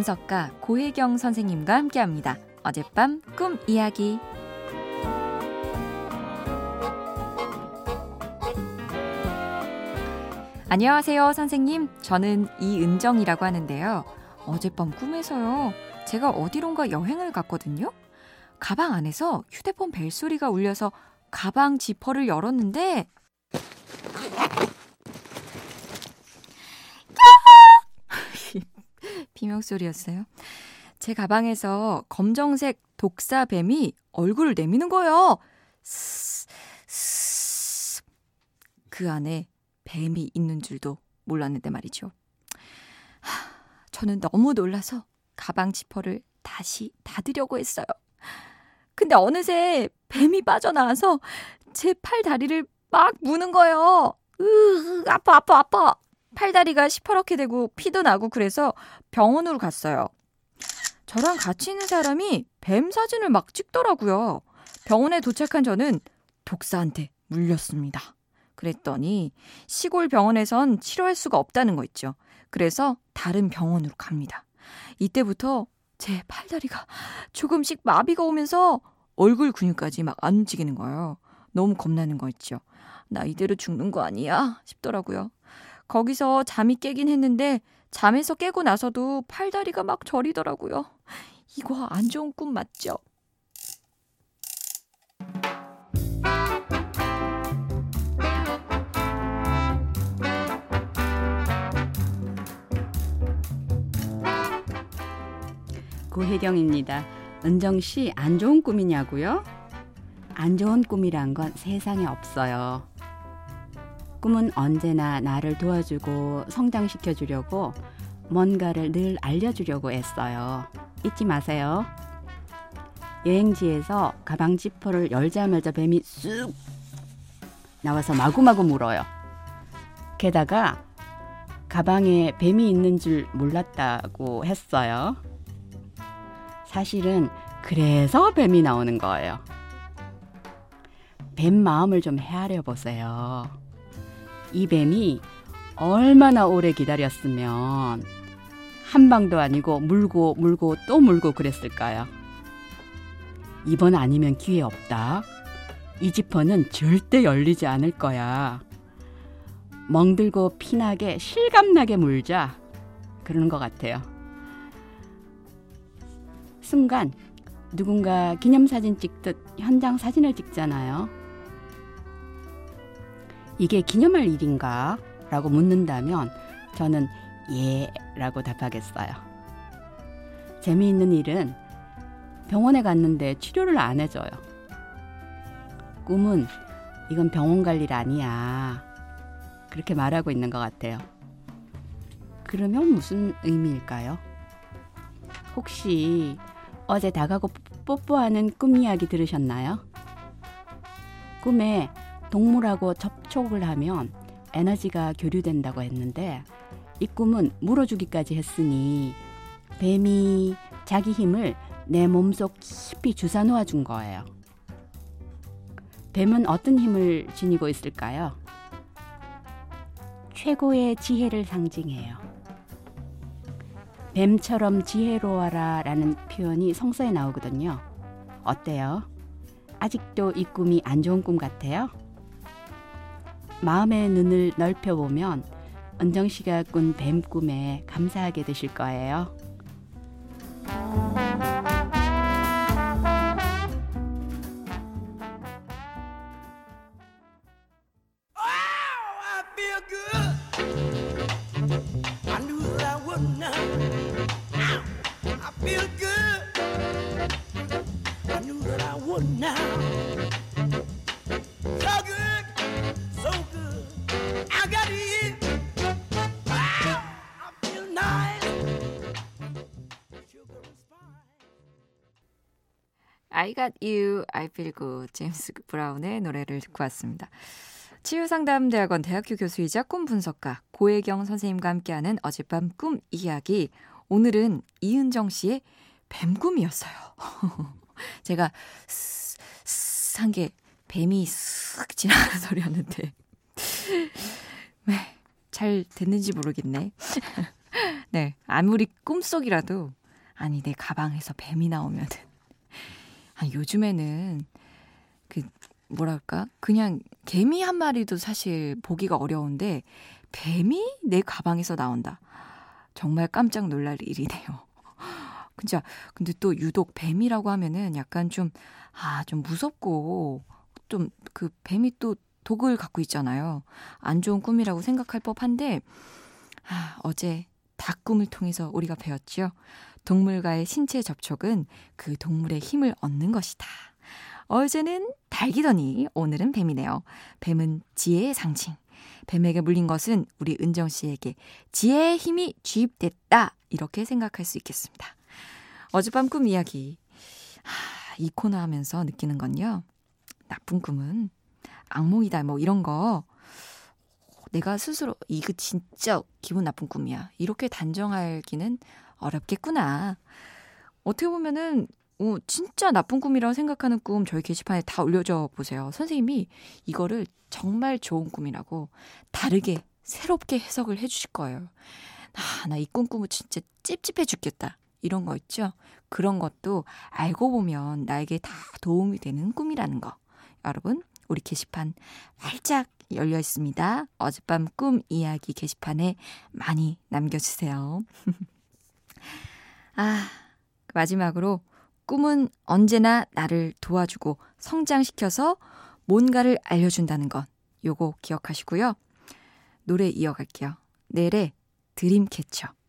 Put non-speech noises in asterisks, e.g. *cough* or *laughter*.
분석가 고혜경 선생님과 함께합니다. 어젯밤 꿈 이야기. 안녕하세요, 선생님. 저는 이은정이라고 하는데요. 어젯밤 꿈에서요. 제가 어디론가 여행을 갔거든요. 가방 안에서 휴대폰 벨소리가 울려서 가방 지퍼를 열었는데 비명소리였어요. 제 가방에서 검정색 독사뱀이 얼굴을 내미는 거예요. 그 안에 뱀이 있는 줄도 몰랐는데 말이죠. 저는 너무 놀라서 가방 지퍼를 다시 닫으려고 했어요. 근데 어느새 뱀이 빠져나와서 제 팔 다리를 막 무는 거예요. 으, 아파, 아파, 아파. 팔다리가 시퍼렇게 되고 피도 나고 그래서 병원으로 갔어요. 저랑 같이 있는 사람이 뱀 사진을 막 찍더라고요. 병원에 도착한 저는 독사한테 물렸습니다. 그랬더니 시골 병원에선 치료할 수가 없다는 거 있죠. 그래서 다른 병원으로 갑니다. 이때부터 제 팔다리가 조금씩 마비가 오면서 얼굴 근육까지 막 안 움직이는 거예요. 너무 겁나는 거 있죠. 나 이대로 죽는 거 아니야? 싶더라고요. 거기서 잠이 깨긴 했는데 잠에서 깨고 나서도 팔다리가 막 저리더라고요. 이거 안 좋은 꿈 맞죠? 고혜경입니다. 은정 씨, 안 좋은 꿈이냐고요? 안 좋은 꿈이란 건 세상에 없어요. 꿈은 언제나 나를 도와주고 성장시켜 주려고 뭔가를 늘 알려주려고 애써요. 잊지 마세요. 여행지에서 가방 지퍼를 열자마자 뱀이 쑥 나와서 마구마구 물어요. 게다가 가방에 뱀이 있는 줄 몰랐다고 했어요. 사실은 그래서 뱀이 나오는 거예요. 뱀 마음을 좀 헤아려 보세요. 이 뱀이 얼마나 오래 기다렸으면 한 방도 아니고 물고 물고 또 물고 그랬을까요? 이번 아니면 기회 없다. 이 지퍼는 절대 열리지 않을 거야. 멍들고 피나게 실감나게 물자. 그러는 것 같아요. 순간 누군가 기념사진 찍듯 현장 사진을 찍잖아요. 이게 기념할 일인가? 라고 묻는다면 저는 예 라고 답하겠어요. 재미있는 일은 병원에 갔는데 치료를 안 해줘요. 꿈은 이건 병원 갈 일 아니야. 그렇게 말하고 있는 것 같아요. 그러면 무슨 의미일까요? 혹시 어제 다가고 뽀뽀하는 꿈 이야기 들으셨나요? 꿈에 동물하고 접촉을 하면 에너지가 교류된다고 했는데 이 꿈은 물어주기까지 했으니 뱀이 자기 힘을 내 몸속 깊이 주사 놓아 준 거예요. 뱀은 어떤 힘을 지니고 있을까요? 최고의 지혜를 상징해요. 뱀처럼 지혜로워라 라는 표현이 성서에 나오거든요. 어때요? 아직도 이 꿈이 안 좋은 꿈 같아요? 마음의 눈을 넓혀보면 은정 씨가 꾼 뱀 꿈에 감사하게 되실 거예요. I Got You, I Feel Good, 제임스 브라운의 노래를 듣고 왔습니다. 치유상담대학원 대학교 교수이자 꿈 분석가 고혜경 선생님과 함께하는 어젯밤 꿈 이야기. 오늘은 이은정 씨의 뱀 꿈이었어요. *laughs* 제가 한게 뱀이 쓱 지나가는 소리였는데 *laughs* 네, 잘 됐는지 모르겠네. *laughs* 네, 아무리 꿈속이라도 아니 내 가방에서 뱀이 나오면은 아니 요즘에는 그 뭐랄까 그냥 개미 한 마리도 사실 보기가 어려운데 뱀이 내 가방에서 나온다. 정말 깜짝 놀랄 일이네요. *laughs* 진짜 근데 또 유독 뱀이라고 하면은 약간 좀 아, 좀 무섭고 좀 그 뱀이 또 독을 갖고 있잖아요. 안 좋은 꿈이라고 생각할 법한데 아, 어제 닭꿈을 통해서 우리가 배웠죠. 동물과의 신체 접촉은 그 동물의 힘을 얻는 것이다. 어제는 닭이더니 오늘은 뱀이네요. 뱀은 지혜의 상징. 뱀에게 물린 것은 우리 은정 씨에게 지혜의 힘이 주입됐다. 이렇게 생각할 수 있겠습니다. 어젯밤 꿈 이야기. 하, 이 코너 하면서 느끼는 건요. 나쁜 꿈은 악몽이다. 뭐 이런 거 내가 스스로 이거 진짜 기분 나쁜 꿈이야. 이렇게 단정하기는 어렵겠구나. 어떻게 보면은 어, 진짜 나쁜 꿈이라고 생각하는 꿈 저희 게시판에 다 올려줘 보세요. 선생님이 이거를 정말 좋은 꿈이라고 다르게 새롭게 해석을 해주실 거예요. 아, 나 이 꿈 꾸면 진짜 찝찝해 죽겠다. 이런 거 있죠? 그런 것도 알고 보면 나에게 다 도움이 되는 꿈이라는 거. 여러분, 우리 게시판 활짝 열려 있습니다. 어젯밤 꿈 이야기 게시판에 많이 남겨주세요. *laughs* 아, 마지막으로 꿈은 언제나 나를 도와주고 성장시켜서 뭔가를 알려준다는 것. 요거 기억하시고요. 노래 이어갈게요. 넬의 드림캐쳐.